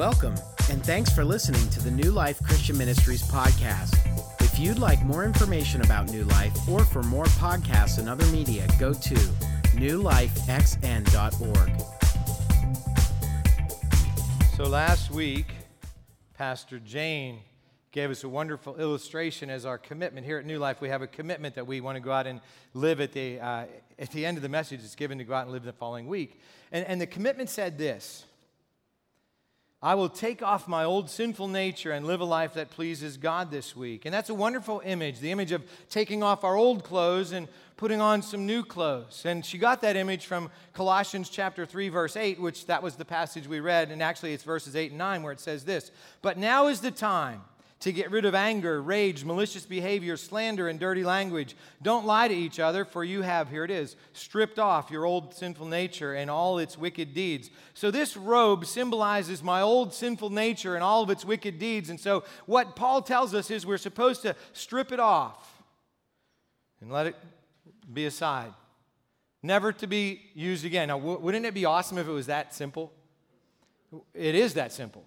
Welcome, and thanks for listening to the New Life Christian Ministries podcast. If you'd like more information about New Life or for more podcasts and other media, go to newlifexn.org. So last week, Pastor Jane gave us a wonderful illustration as our commitment here at New Life. We have a commitment that we want to go out and live at the, uh, at the end of the message. It's given to go out and live the following week. And, and the commitment said this I will take off my old sinful nature and live a life that pleases God this week. And that's a wonderful image the image of taking off our old clothes and putting on some new clothes. And she got that image from Colossians chapter 3 verse 8, which that was the passage we read and actually it's verses 8 and 9 where it says this, "But now is the time to get rid of anger, rage, malicious behavior, slander, and dirty language. Don't lie to each other, for you have, here it is, stripped off your old sinful nature and all its wicked deeds. So, this robe symbolizes my old sinful nature and all of its wicked deeds. And so, what Paul tells us is we're supposed to strip it off and let it be aside, never to be used again. Now, wouldn't it be awesome if it was that simple? It is that simple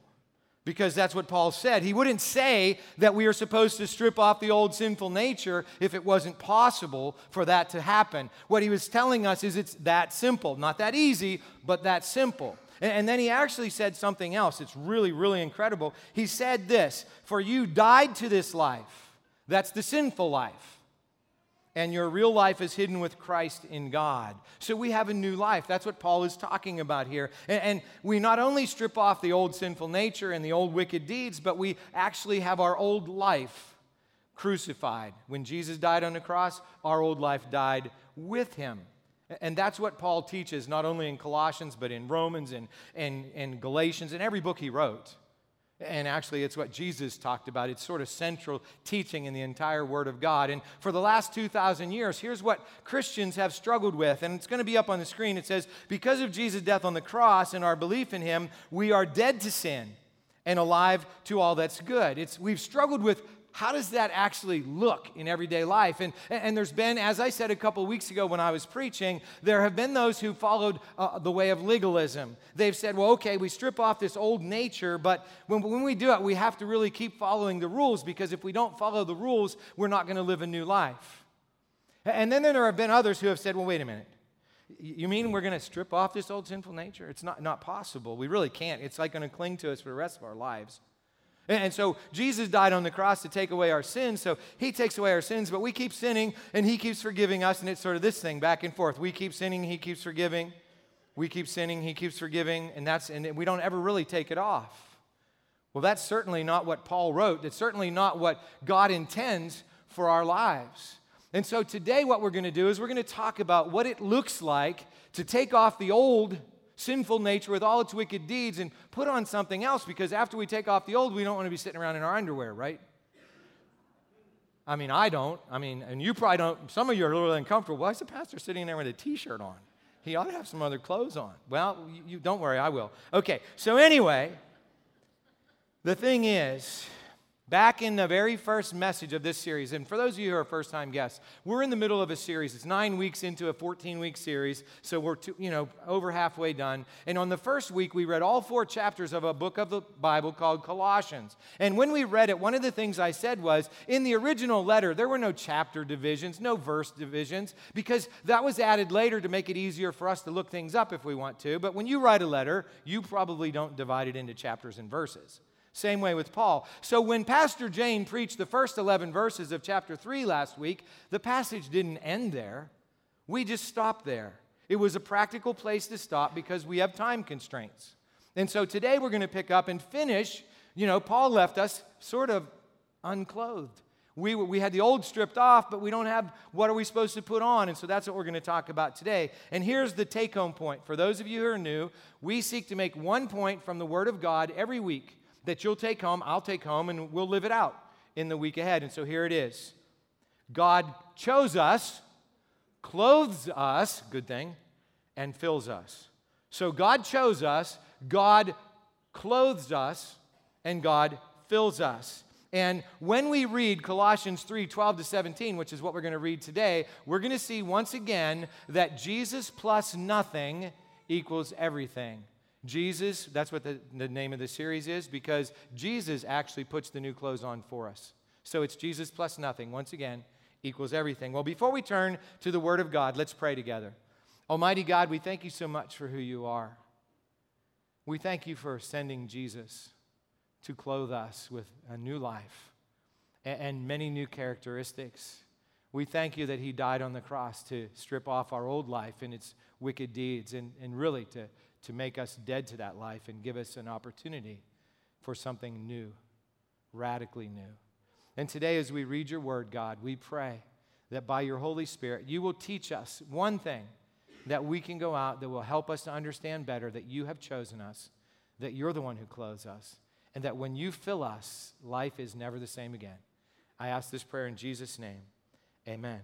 because that's what Paul said. He wouldn't say that we are supposed to strip off the old sinful nature if it wasn't possible for that to happen. What he was telling us is it's that simple. Not that easy, but that simple. And then he actually said something else. It's really, really incredible. He said this For you died to this life, that's the sinful life and your real life is hidden with Christ in God. So we have a new life. That's what Paul is talking about here. And, and, we not only strip off the old sinful nature and the old wicked deeds, but we actually have our old life crucified. When Jesus died on the cross, our old life died with him. And that's what Paul teaches, not only in Colossians, but in Romans and, and, and Galatians and every book he wrote. And actually, it's what Jesus talked about. It's sort of central teaching in the entire Word of God. And for the last 2,000 years, here's what Christians have struggled with. And it's going to be up on the screen. It says, Because of Jesus' death on the cross and our belief in Him, we are dead to sin and alive to all that's good. It's, we've struggled with how does that actually look in everyday life? And, and there's been, as I said a couple weeks ago when I was preaching, there have been those who followed uh, the way of legalism. They've said, well, okay, we strip off this old nature, but when, when we do it, we have to really keep following the rules because if we don't follow the rules, we're not going to live a new life. And then there have been others who have said, well, wait a minute. You mean we're going to strip off this old sinful nature? It's not, not possible. We really can't. It's like going to cling to us for the rest of our lives. And so Jesus died on the cross to take away our sins. So he takes away our sins, but we keep sinning and he keeps forgiving us. And it's sort of this thing back and forth. We keep sinning, he keeps forgiving. We keep sinning, he keeps forgiving. And that's and we don't ever really take it off. Well, that's certainly not what Paul wrote. That's certainly not what God intends for our lives. And so today, what we're going to do is we're going to talk about what it looks like to take off the old sinful nature with all its wicked deeds and put on something else because after we take off the old, we don't want to be sitting around in our underwear, right? I mean, I don't. I mean, and you probably don't. Some of you are a little uncomfortable. Why is the pastor sitting there with a t shirt on? He ought to have some other clothes on. Well, you, you don't worry, I will. Okay, so anyway, the thing is, Back in the very first message of this series, and for those of you who are first time guests, we're in the middle of a series. It's nine weeks into a 14 week series, so we're two, you know, over halfway done. And on the first week, we read all four chapters of a book of the Bible called Colossians. And when we read it, one of the things I said was in the original letter, there were no chapter divisions, no verse divisions, because that was added later to make it easier for us to look things up if we want to. But when you write a letter, you probably don't divide it into chapters and verses. Same way with Paul. So when Pastor Jane preached the first 11 verses of chapter 3 last week, the passage didn't end there. We just stopped there. It was a practical place to stop because we have time constraints. And so today we're going to pick up and finish. You know, Paul left us sort of unclothed. We, we had the old stripped off, but we don't have what are we supposed to put on. And so that's what we're going to talk about today. And here's the take home point. For those of you who are new, we seek to make one point from the Word of God every week that you'll take home, I'll take home, and we'll live it out in the week ahead. And so here it is God chose us, clothes us, good thing, and fills us. So God chose us, God clothes us, and God fills us. And when we read Colossians 3 12 to 17, which is what we're going to read today, we're going to see once again that Jesus plus nothing equals everything. Jesus, that's what the, the name of the series is, because Jesus actually puts the new clothes on for us. So it's Jesus plus nothing, once again, equals everything. Well, before we turn to the Word of God, let's pray together. Almighty God, we thank you so much for who you are. We thank you for sending Jesus to clothe us with a new life and, and many new characteristics. We thank you that he died on the cross to strip off our old life and its wicked deeds and, and really to to make us dead to that life and give us an opportunity for something new, radically new. And today, as we read your word, God, we pray that by your Holy Spirit, you will teach us one thing that we can go out that will help us to understand better that you have chosen us, that you're the one who clothes us, and that when you fill us, life is never the same again. I ask this prayer in Jesus' name. Amen.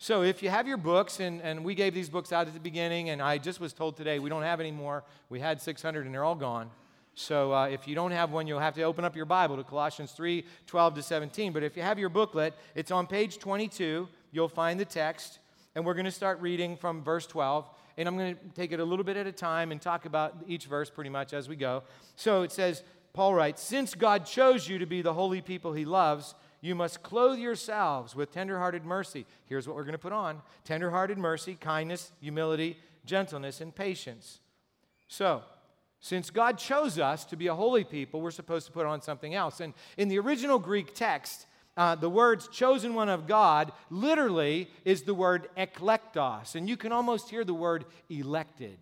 So if you have your books, and, and we gave these books out at the beginning, and I just was told today we don't have any more. We had 600 and they're all gone. So uh, if you don't have one, you'll have to open up your Bible to Colossians 3 12 to 17. But if you have your booklet, it's on page 22. You'll find the text, and we're going to start reading from verse 12. And I'm going to take it a little bit at a time and talk about each verse pretty much as we go. So it says, Paul writes, Since God chose you to be the holy people he loves, you must clothe yourselves with tenderhearted mercy. Here's what we're going to put on tenderhearted mercy, kindness, humility, gentleness, and patience. So, since God chose us to be a holy people, we're supposed to put on something else. And in the original Greek text, uh, the words chosen one of God literally is the word eklektos. And you can almost hear the word elected.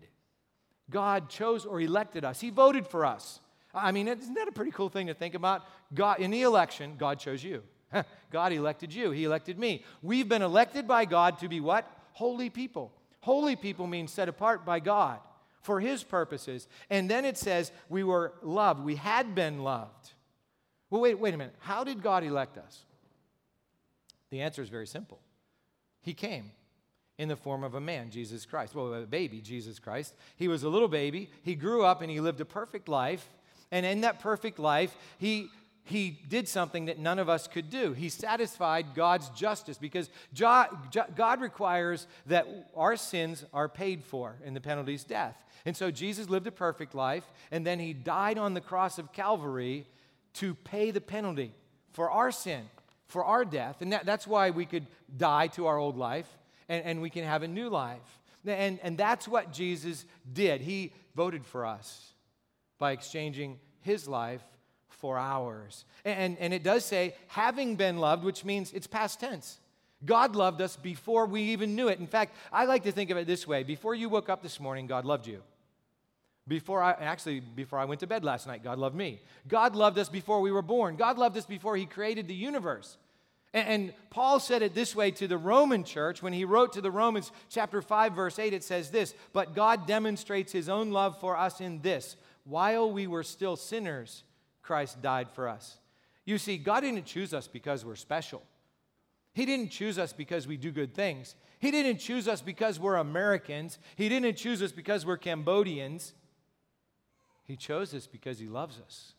God chose or elected us, He voted for us. I mean, isn't that a pretty cool thing to think about? God, in the election, God chose you. God elected you. He elected me. We've been elected by God to be what? Holy people. Holy people means set apart by God for His purposes. And then it says we were loved. We had been loved. Well, wait, wait a minute. How did God elect us? The answer is very simple. He came in the form of a man, Jesus Christ. Well, a baby, Jesus Christ. He was a little baby. He grew up and he lived a perfect life. And in that perfect life, he, he did something that none of us could do. He satisfied God's justice because God requires that our sins are paid for, and the penalty death. And so Jesus lived a perfect life, and then he died on the cross of Calvary to pay the penalty for our sin, for our death. And that, that's why we could die to our old life and, and we can have a new life. And, and that's what Jesus did. He voted for us by exchanging his life for ours. And, and it does say, having been loved, which means it's past tense. God loved us before we even knew it. In fact, I like to think of it this way before you woke up this morning, God loved you. Before I actually, before I went to bed last night, God loved me. God loved us before we were born. God loved us before He created the universe. And, and Paul said it this way to the Roman church when he wrote to the Romans, chapter 5, verse 8, it says this But God demonstrates His own love for us in this while we were still sinners, Christ died for us. You see, God didn't choose us because we're special. He didn't choose us because we do good things. He didn't choose us because we're Americans. He didn't choose us because we're Cambodians. He chose us because He loves us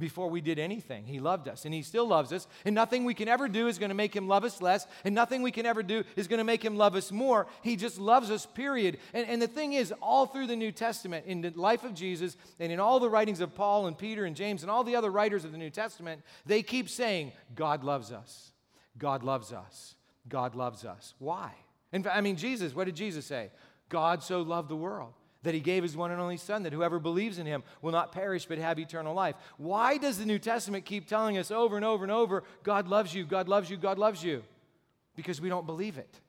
before we did anything. He loved us and He still loves us. And nothing we can ever do is going to make Him love us less. And nothing we can ever do is going to make Him love us more. He just loves us, period. And, and the thing is, all through the New Testament, in the life of Jesus, and in all the writings of Paul and Peter and James and all the other writers of the New Testament, they keep saying, God loves us. God loves us. God loves us. Why? I mean, Jesus, what did Jesus say? God so loved the world that he gave his one and only Son, that whoever believes in him will not perish but have eternal life. Why does the New Testament keep telling us over and over and over, God loves you, God loves you, God loves you? Because we don't believe it.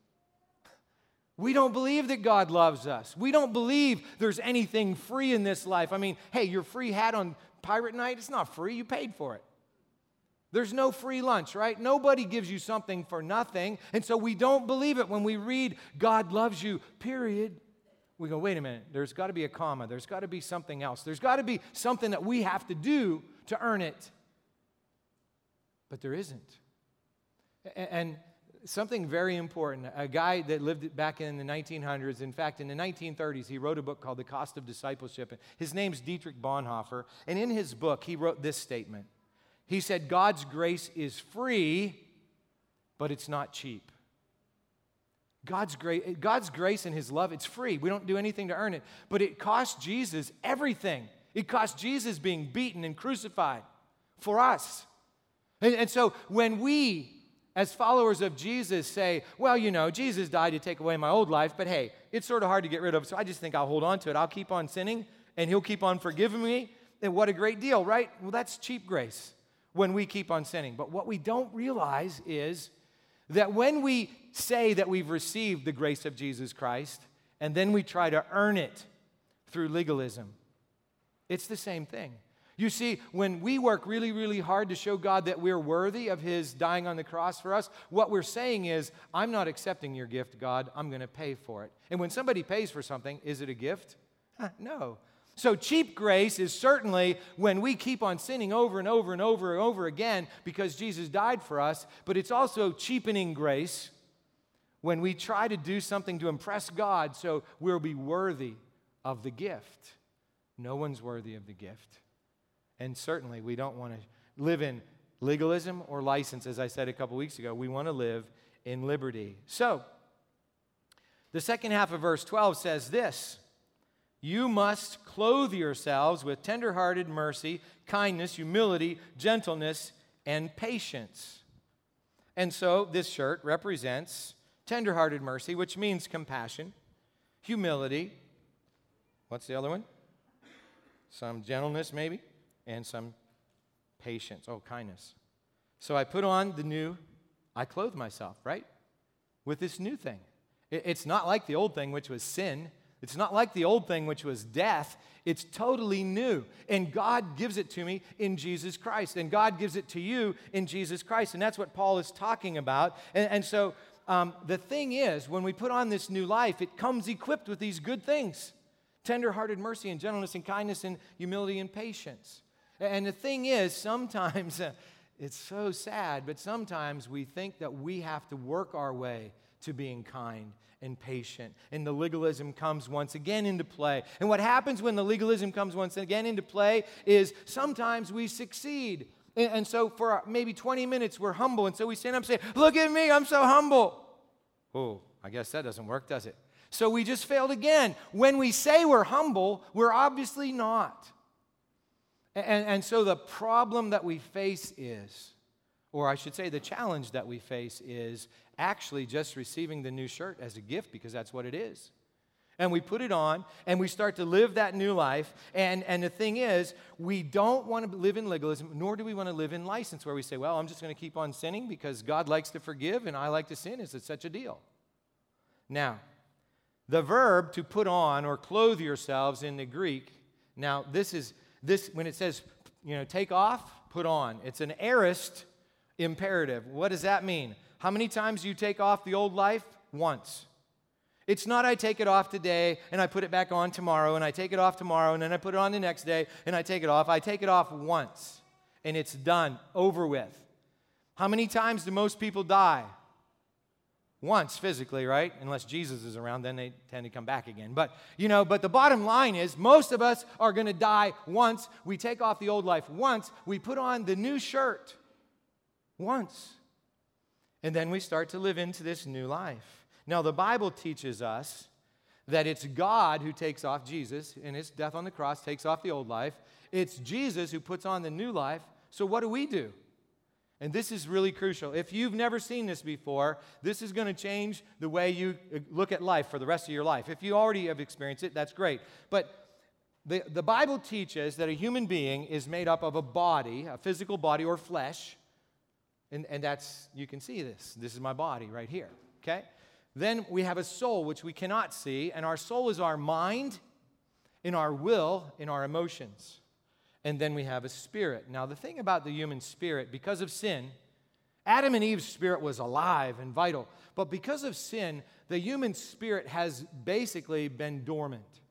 We don't believe that God loves us. We don't believe there's anything free in this life. I mean, hey, your free hat on pirate night, it's not free, you paid for it. There's no free lunch, right? Nobody gives you something for nothing. And so we don't believe it when we read, God loves you, period we go, wait a minute, there's got to be a comma, there's got to be something else, there's got to be something that we have to do to earn it. But there isn't. And something very important a guy that lived back in the 1900s, in fact, in the 1930s, he wrote a book called The Cost of Discipleship. His name's Dietrich Bonhoeffer. And in his book, he wrote this statement He said, God's grace is free, but it's not cheap. God's, gra- God's grace and His love, it's free. We don't do anything to earn it. But it cost Jesus everything. It cost Jesus being beaten and crucified for us. And, and so when we, as followers of Jesus, say, well, you know, Jesus died to take away my old life, but hey, it's sort of hard to get rid of, so I just think I'll hold on to it. I'll keep on sinning, and He'll keep on forgiving me. And what a great deal, right? Well, that's cheap grace when we keep on sinning. But what we don't realize is that when we say that we've received the grace of Jesus Christ and then we try to earn it through legalism, it's the same thing. You see, when we work really, really hard to show God that we're worthy of His dying on the cross for us, what we're saying is, I'm not accepting your gift, God. I'm going to pay for it. And when somebody pays for something, is it a gift? Huh, no. So, cheap grace is certainly when we keep on sinning over and over and over and over again because Jesus died for us, but it's also cheapening grace when we try to do something to impress God so we'll be worthy of the gift. No one's worthy of the gift. And certainly we don't want to live in legalism or license, as I said a couple weeks ago. We want to live in liberty. So, the second half of verse 12 says this You must clothe yourselves with tenderhearted mercy, kindness, humility, gentleness, and patience. And so, this shirt represents tenderhearted mercy, which means compassion, humility. What's the other one? Some gentleness, maybe, and some patience. Oh, kindness. So I put on the new, I clothe myself, right? With this new thing. It's not like the old thing, which was sin. It's not like the old thing, which was death. It's totally new. And God gives it to me in Jesus Christ. And God gives it to you in Jesus Christ. And that's what Paul is talking about. And, and so um, the thing is, when we put on this new life, it comes equipped with these good things tenderhearted mercy and gentleness and kindness and humility and patience. And the thing is, sometimes it's so sad, but sometimes we think that we have to work our way to being kind and patient. And the legalism comes once again into play. And what happens when the legalism comes once again into play is sometimes we succeed. And, so for maybe 20 minutes, we're humble. And so we stand up and say, Look at me, I'm so humble. Oh, I guess that doesn't work, does it? So we just failed again. When we say we're humble, we're obviously not. And, and so the problem that we face is, or I should say, the challenge that we face is actually just receiving the new shirt as a gift because that's what it is. And we put it on and we start to live that new life. And, and the thing is, we don't want to live in legalism, nor do we want to live in license where we say, well, I'm just going to keep on sinning because God likes to forgive and I like to sin. Is it such a deal? Now, the verb to put on or clothe yourselves in the Greek, now this is this when it says, you know, take off, put on. It's an aorist imperative. What does that mean? How many times do you take off the old life? Once. It's not I take it off today and I put it back on tomorrow and I take it off tomorrow and then I put it on the next day and I take it off. I take it off once and it's done, over with. How many times do most people die? Once physically, right? Unless Jesus is around, then they tend to come back again. But, you know, but the bottom line is most of us are going to die once. We take off the old life once. We put on the new shirt once. And then we start to live into this new life. Now, the Bible teaches us that it's God who takes off Jesus in his death on the cross, takes off the old life. It's Jesus who puts on the new life. So, what do we do? And this is really crucial. If you've never seen this before, this is going to change the way you uh, look at life for the rest of your life. If you already have experienced it, that's great. But the, the Bible teaches that a human being is made up of a body, a physical body or flesh, and, and that's, you can see this. This is my body right here, okay? Then we have a soul, which we cannot see, and our soul is our mind, in our will, in our emotions. And then we have a spirit. Now, the thing about the human spirit, because of sin, Adam and Eve's spirit was alive and vital. But because of sin, the human spirit has basically been dormant.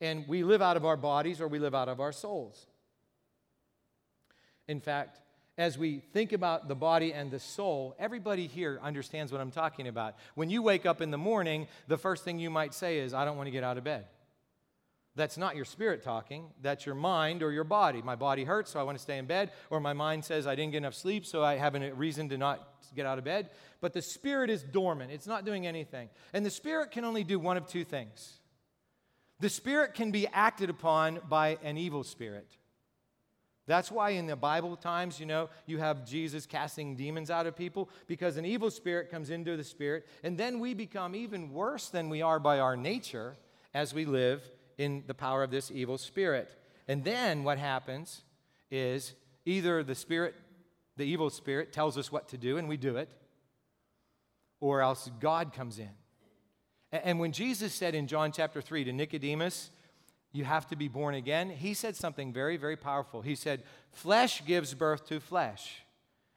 And we live out of our bodies or we live out of our souls. In fact, as we think about the body and the soul, everybody here understands what I'm talking about. When you wake up in the morning, the first thing you might say is, I don't want to get out of bed. That's not your spirit talking, that's your mind or your body. My body hurts, so I want to stay in bed, or my mind says I didn't get enough sleep, so I have a reason to not get out of bed. But the spirit is dormant, it's not doing anything. And the spirit can only do one of two things the spirit can be acted upon by an evil spirit. That's why in the Bible times, you know, you have Jesus casting demons out of people because an evil spirit comes into the spirit, and then we become even worse than we are by our nature as we live in the power of this evil spirit. And then what happens is either the spirit, the evil spirit, tells us what to do and we do it, or else God comes in. And when Jesus said in John chapter 3 to Nicodemus, you have to be born again, he said something very, very powerful. He said, Flesh gives birth to flesh.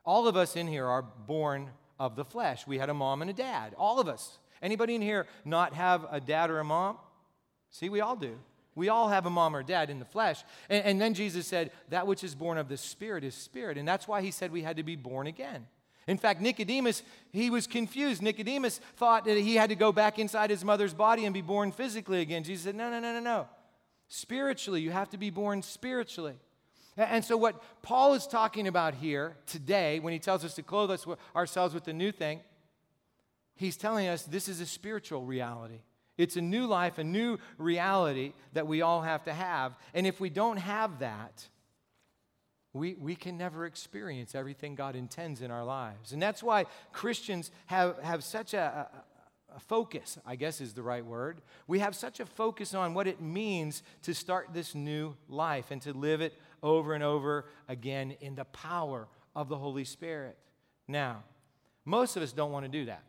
All of us in here are born of the flesh. We had a mom and a dad. All of us. Anybody in here not have a dad or a mom? See, we all do. We all have a mom or dad in the flesh. And, and, then Jesus said, That which is born of the Spirit is spirit. And that's why he said we had to be born again. In fact, Nicodemus, he was confused. Nicodemus thought that he had to go back inside his mother's body and be born physically again. Jesus said, No, no, no, no, no. Spiritually, you have to be born spiritually. And so, what Paul is talking about here today, when he tells us to clothe us, ourselves with the new thing, he's telling us this is a spiritual reality. It's a new life, a new reality that we all have to have. And if we don't have that, we, we can never experience everything God intends in our lives. And that's why Christians have, have such a, a, a focus, I guess is the right word. We have such a focus on what it means to start this new life and to live it over and over again in the power of the Holy Spirit. Now, most of us don't want to do that.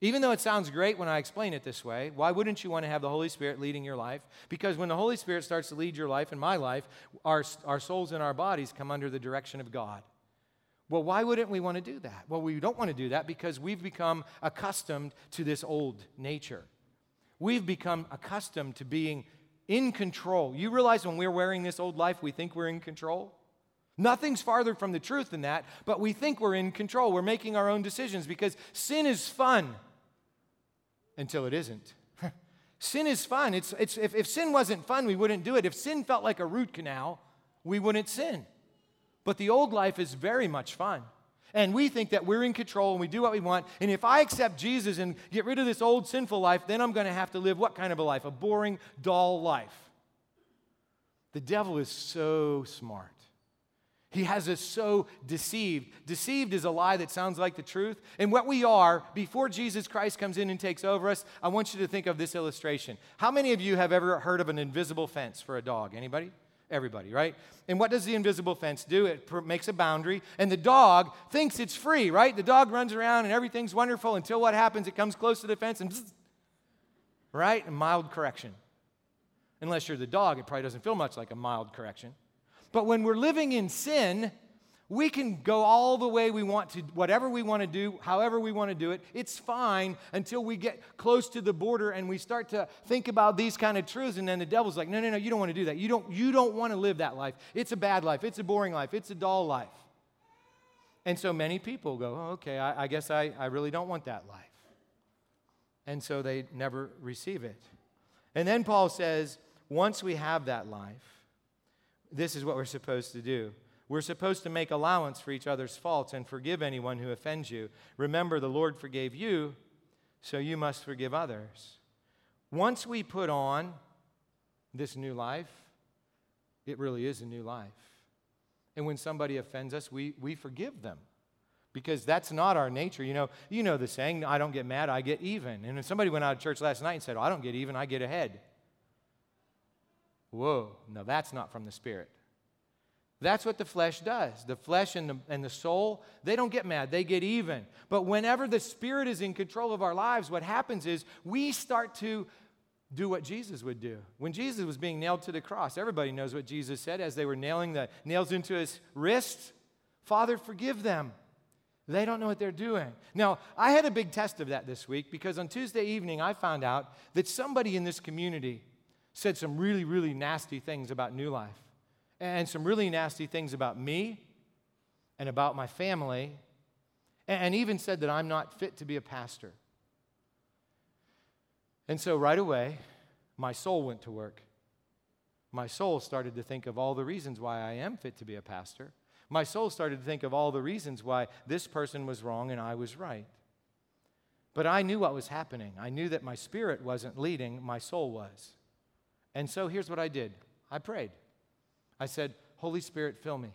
Even though it sounds great when I explain it this way, why wouldn't you want to have the Holy Spirit leading your life? Because when the Holy Spirit starts to lead your life and my life, our, our souls and our bodies come under the direction of God. Well, why wouldn't we want to do that? Well, we don't want to do that because we've become accustomed to this old nature. We've become accustomed to being in control. You realize when we're wearing this old life, we think we're in control? Nothing's farther from the truth than that, but we think we're in control. We're making our own decisions because sin is fun until it isn't. sin is fun. It's, it's, if, if sin wasn't fun, we wouldn't do it. If sin felt like a root canal, we wouldn't sin. But the old life is very much fun. And we think that we're in control and we do what we want. And if I accept Jesus and get rid of this old sinful life, then I'm going to have to live what kind of a life? A boring, dull life. The devil is so smart. He has us so deceived. Deceived is a lie that sounds like the truth. And what we are, before Jesus Christ comes in and takes over us, I want you to think of this illustration. How many of you have ever heard of an invisible fence for a dog? Anybody? Everybody, right? And what does the invisible fence do? It makes a boundary, and the dog thinks it's free, right? The dog runs around and everything's wonderful until what happens? It comes close to the fence and, bzz, right? A mild correction. Unless you're the dog, it probably doesn't feel much like a mild correction. But when we're living in sin, we can go all the way we want to, whatever we want to do, however we want to do it. It's fine until we get close to the border and we start to think about these kind of truths. And then the devil's like, no, no, no, you don't want to do that. You don't, you don't want to live that life. It's a bad life. It's a boring life. It's a dull life. And so many people go, oh, okay, I, I guess I, I really don't want that life. And so they never receive it. And then Paul says, once we have that life, this is what we're supposed to do. We're supposed to make allowance for each other's faults and forgive anyone who offends you. Remember, the Lord forgave you, so you must forgive others. Once we put on this new life, it really is a new life. And when somebody offends us, we, we forgive them because that's not our nature. You know, you know the saying, I don't get mad, I get even. And if somebody went out of church last night and said, oh, I don't get even, I get ahead. Whoa, no, that's not from the Spirit. That's what the flesh does. The flesh and the, and the soul, they don't get mad, they get even. But whenever the Spirit is in control of our lives, what happens is we start to do what Jesus would do. When Jesus was being nailed to the cross, everybody knows what Jesus said as they were nailing the nails into his wrists Father, forgive them. They don't know what they're doing. Now, I had a big test of that this week because on Tuesday evening I found out that somebody in this community said some really, really nasty things about New Life and some really nasty things about me and about my family, and even said that I'm not fit to be a pastor. And so right away, my soul went to work. my soul started to think of all the reasons why I am fit to be a pastor. My soul started to think of all the reasons why this person was wrong and I was right. But I knew what was happening. I knew that my spirit wasn't leading, my soul was. And so here's what I did I prayed. I said, Holy Spirit, fill me.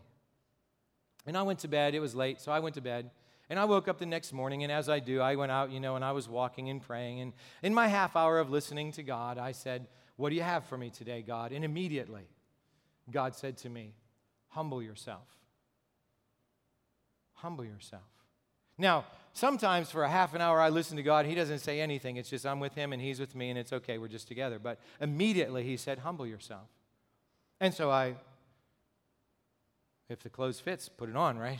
And I went to bed. It was late, so I went to bed. And I woke up the next morning, and as I do, I went out, you know, and I was walking and praying. And in my half hour of listening to God, I said, What do you have for me today, God? And immediately, God said to me, Humble yourself. Humble yourself. Now, sometimes for a half an hour I listen to God, He doesn't say anything. It's just I'm with Him and He's with me, and it's okay, we're just together. But immediately He said, Humble yourself. And so I, if the clothes fits, put it on, right?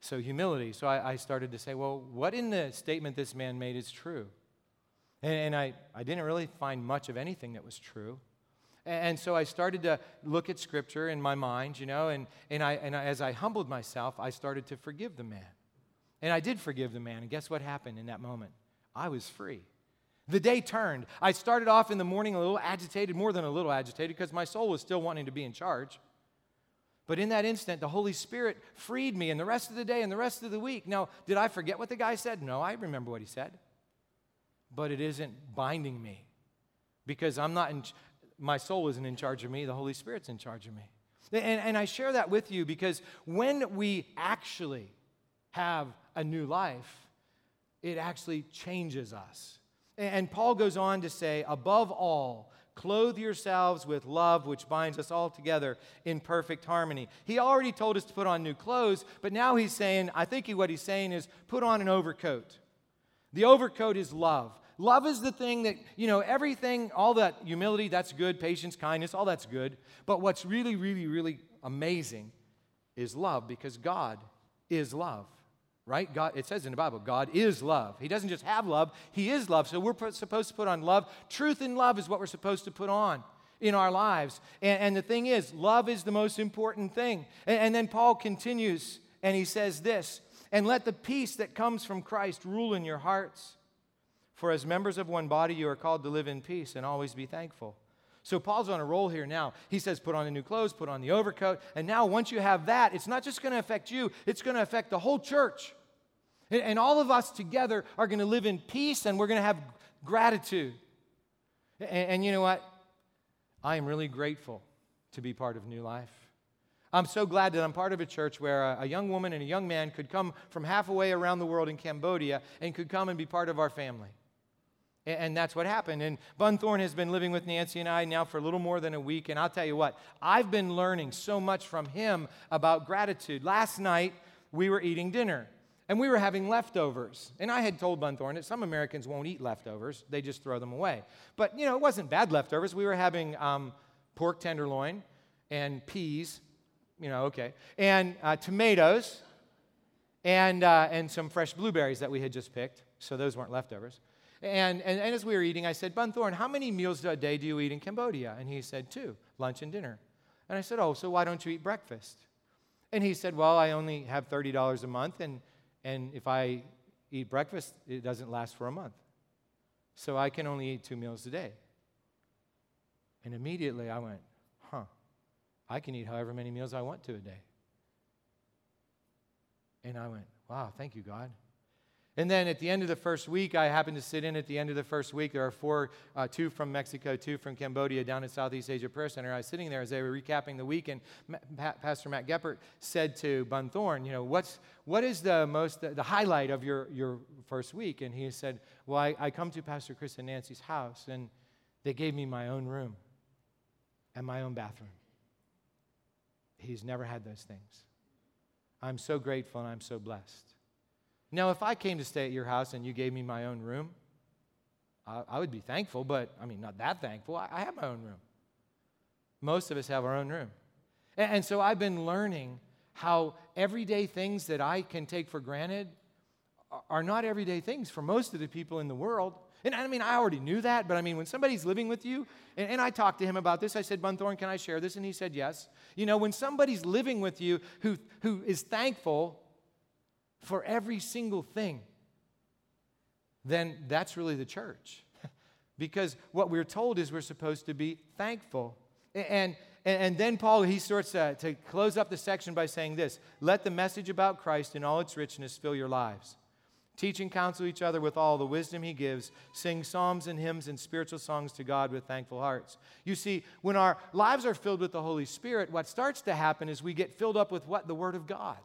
So, humility. So, I, I, started to say, well, what in the statement this man made is true? And, and I, I didn't really find much of anything that was true. And, so I started to look at Scripture in my mind, you know, and, and, I, and I, as I humbled myself, I started to forgive the man. And I did forgive the man. And guess what happened in that moment? I was free. The day turned. I started off in the morning a little agitated, more than a little agitated, because my soul was still wanting to be in charge. But in that instant, the Holy Spirit freed me, and the rest of the day and the rest of the week. Now, did I forget what the guy said? No, I remember what he said. But it isn't binding me because I'm not in, my soul isn't in charge of me, the Holy Spirit's in charge of me. And, and I share that with you because when we actually have a new life, it actually changes us. And Paul goes on to say, above all, Clothe yourselves with love, which binds us all together in perfect harmony. He already told us to put on new clothes, but now he's saying, I think what he's saying is put on an overcoat. The overcoat is love. Love is the thing that, you know, everything, all that humility, that's good, patience, kindness, all that's good. But what's really, really, really amazing is love because God is love right? God, it says in the Bible, God is love. He doesn't just have love, He is love. So we're supposed to put on love. Truth and love is what we're supposed to put on in our lives. And, and the thing is, love is the most important thing. And, and then Paul continues and he says this And let the peace that comes from Christ rule in your hearts. For as members of one body, you are called to live in peace and always be thankful. So Paul's on a roll here now. He says, put on the new clothes, put on the overcoat. And now, once you have that, it's not just going to affect you, it's going to affect the whole church. And, and all of us together are going to live in peace and we're going to have gratitude. And, and you know what? I am really grateful to be part of New Life. I'm so glad that I'm part of a church where a, a, young woman and a young man could come from halfway around the world in Cambodia and could come and be part of our family. And that's what happened. And Bunthorne has been living with Nancy and I now for a little more than a week. And I'll tell you what, I've been learning so much from him about gratitude. Last night, we were eating dinner and we were having leftovers. And I had told Bunthorne that some Americans won't eat leftovers, they just throw them away. But, you know, it wasn't bad leftovers. We were having um, pork tenderloin and peas, you know, okay, and uh, tomatoes and, uh, and some fresh blueberries that we had just picked. So those weren't leftovers. And, and, and, as we were eating, I said, Bunthorne, how many meals a day do you eat in Cambodia? And he said, two, lunch and dinner. And I said, oh, so why don't you eat breakfast? And he said, well, I only have $30 a month, and, and if I eat breakfast, it doesn't last for a month. So I can only eat two meals a day. And immediately I went, huh, I can eat however many meals I want to a day. And I went, wow, thank you, God. And then at the end of the first week, I happened to sit in at the end of the first week. There are four, uh, two from Mexico, two from Cambodia, down at Southeast Asia Prayer Center. I was sitting there as they were recapping the week, and Pastor Matt Geppert said to Bunthorne, you know, what's, what is the most, the, the, highlight of your, your first week? And he said, well, I, I come to Pastor Chris and Nancy's house, and they gave me my own room and my own bathroom. He's never had those things. I'm so grateful and I'm so blessed. Now, if I came to stay at your house and you gave me my own room, I, I would be thankful, but I mean, not that thankful. I, I, have my own room. Most of us have our own room. And, and so I've been learning how everyday things that I can take for granted are not everyday things for most of the people in the world. And I mean, I already knew that, but I mean, when somebody's living with you, and, and, I talked to him about this, I said, Bunthorne, can I share this? And he said, yes. You know, when somebody's living with you who, who is thankful for every single thing, then that's really the church. because what we're told is we're supposed to be thankful. And, and, and then Paul, he starts to, to close up the section by saying this Let the message about Christ in all its richness fill your lives. Teach and counsel each other with all the wisdom he gives. Sing psalms and hymns and spiritual songs to God with thankful hearts. You see, when our lives are filled with the Holy Spirit, what starts to happen is we get filled up with what? The Word of God.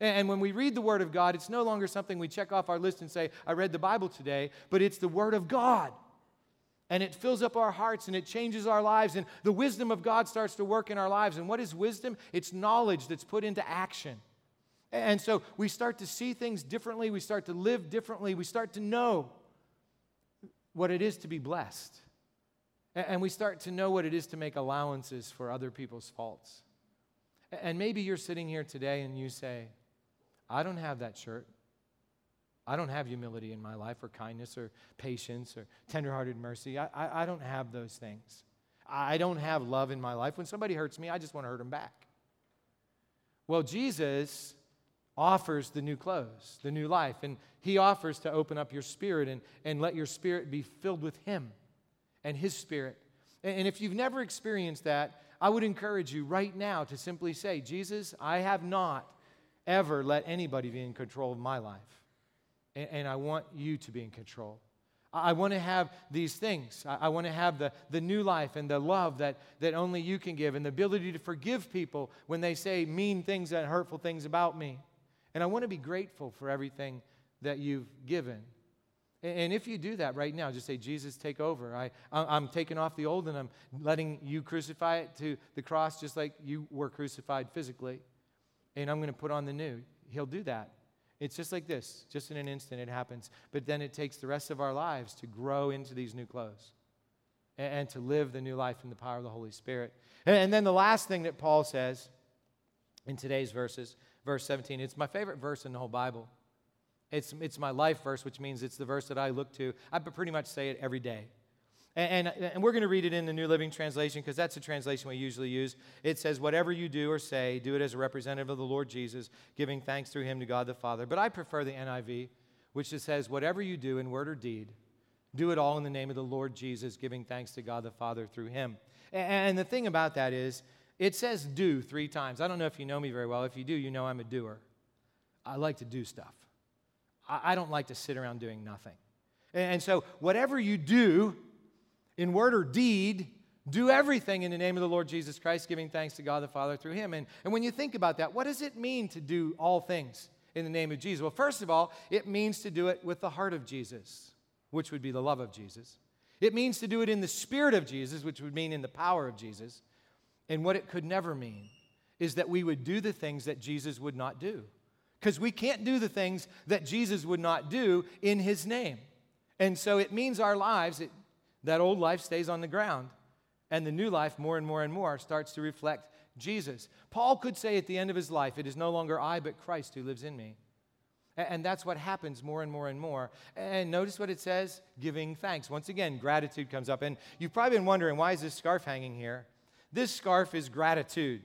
And when we read the Word of God, it's no longer something we check off our list and say, I read the Bible today, but it's the Word of God. And it fills up our hearts and it changes our lives, and the wisdom of God starts to work in our lives. And what is wisdom? It's knowledge that's put into action. And so we start to see things differently, we start to live differently, we start to know what it is to be blessed. And we start to know what it is to make allowances for other people's faults. And maybe you're sitting here today and you say, I don't have that shirt. I don't have humility in my life, or kindness, or patience, or tenderhearted mercy. I, I, I, don't have those things. I don't have love in my life. When somebody hurts me, I just want to hurt them back. Well, Jesus offers the new clothes, the new life, and He offers to open up your spirit and, and let your spirit be filled with Him and His Spirit. And, and if you've never experienced that, I would encourage you right now to simply say, Jesus, I have not ever let anybody be in control of my life. And, and I want you to be in control. I, I want to have these things. I, I want to have the, the new life and the love that, that only you can give, and the ability to forgive people when they say mean things and hurtful things about me. And I want to be grateful for everything that you've given. And if you do that right now, just say, Jesus, take over. I, I'm taking off the old and I'm letting you crucify it to the cross just like you were crucified physically and I'm going to put on the new. He'll do that. It's just like this, just in an instant it happens. But then it takes the rest of our lives to grow into these new clothes and, and to live the new life in the power of the Holy Spirit. And, and then the last thing that Paul says in today's verses, verse 17, it's my favorite verse in the whole Bible. It's, it's my life verse, which means it's the verse that I look to. I pretty much say it every day. And, and, and, we're going to read it in the New Living Translation because that's the translation we usually use. It says, Whatever you do or say, do it as a representative of the Lord Jesus, giving thanks through him to God the Father. But I prefer the NIV, which just says, Whatever you do in word or deed, do it all in the name of the Lord Jesus, giving thanks to God the Father through him. And, and the thing about that is, it says do three times. I don't know if you know me very well. If you do, you know I'm a doer. I like to do stuff, I, I don't like to sit around doing nothing. And so, whatever you do, in word or deed, do everything in the name of the Lord Jesus Christ, giving thanks to God the Father through him. And, and when you think about that, what does it mean to do all things in the name of Jesus? Well, first of all, it means to do it with the heart of Jesus, which would be the love of Jesus. It means to do it in the spirit of Jesus, which would mean in the power of Jesus. And what it could never mean is that we would do the things that Jesus would not do. Because we can't do the things that Jesus would not do in his name. And so it means our lives, it that old life stays on the ground, and the new life, more and more and more, starts to reflect Jesus. Paul could say at the end of his life, It is no longer I, but Christ who lives in me. And that's what happens more and more and more. And notice what it says giving thanks. Once again, gratitude comes up. And you've probably been wondering, why is this scarf hanging here? This scarf is gratitude.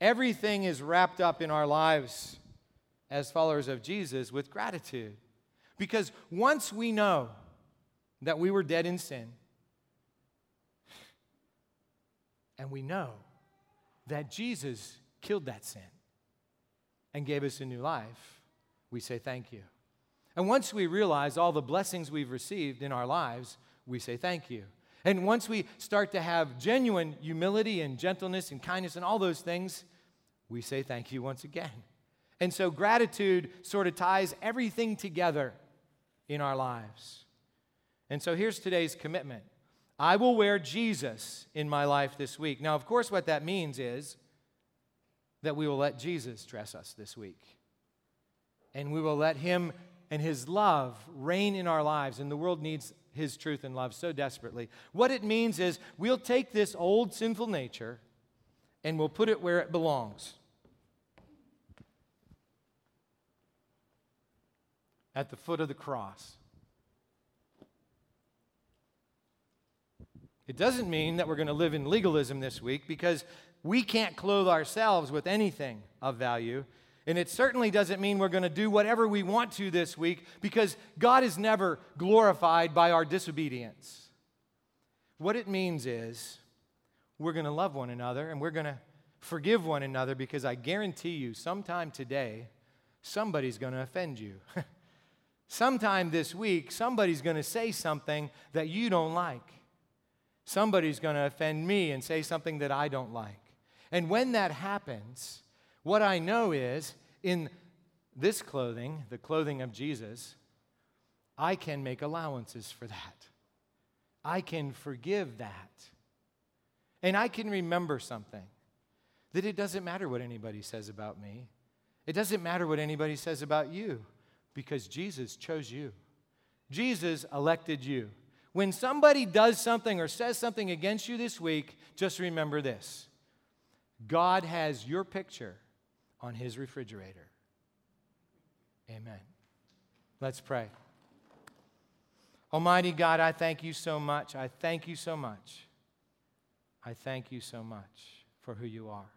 Everything is wrapped up in our lives as followers of Jesus with gratitude. Because once we know that we were dead in sin. And we know that Jesus killed that sin and gave us a new life. We say thank you. And once we realize all the blessings we've received in our lives, we say thank you. And once we start to have genuine humility and gentleness and kindness and all those things, we say thank you once again. And so gratitude sort of ties everything together in our lives. And so here's today's commitment I will wear Jesus in my life this week. Now, of course, what that means is that we will let Jesus dress us this week. And we will let Him and His love reign in our lives. And the world needs His truth and love so desperately. What it means is we'll take this old sinful nature and we'll put it where it belongs. At the foot of the cross. It doesn't mean that we're going to live in legalism this week because we can't clothe ourselves with anything of value. And it certainly doesn't mean we're going to do whatever we want to this week because God is never glorified by our disobedience. What it means is we're going to love one another and we're going to forgive one another because I guarantee you, sometime today, somebody's going to offend you. sometime this week, somebody's going to say something that you don't like. Somebody's going to offend me and say something that I don't like. And when that happens, what I know is in this clothing, the clothing of Jesus, I can make allowances for that. I can forgive that. And I can remember something that it doesn't matter what anybody says about me. It doesn't matter what anybody says about you because Jesus chose you. Jesus elected you. When somebody does something or says something against you this week, just remember this God has your picture on his refrigerator. Amen. Let's pray. Almighty God, I thank you so much. I thank you so much. I thank you so much for who you are.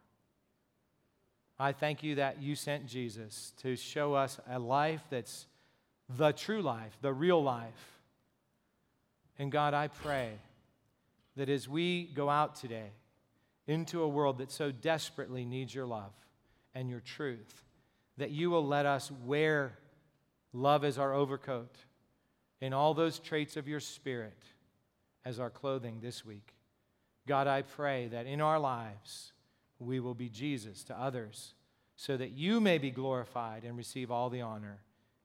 I thank you that you sent Jesus to show us a life that's the true life, the real life. And God, I pray that as we go out today into a world that so desperately needs your love and your truth, that you will let us wear love as our overcoat and all those traits of your spirit as our clothing this week. God, I pray that in our lives we will be Jesus to others so that you may be glorified and receive all the honor.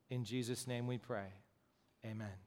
In Jesus' name we pray. Amen.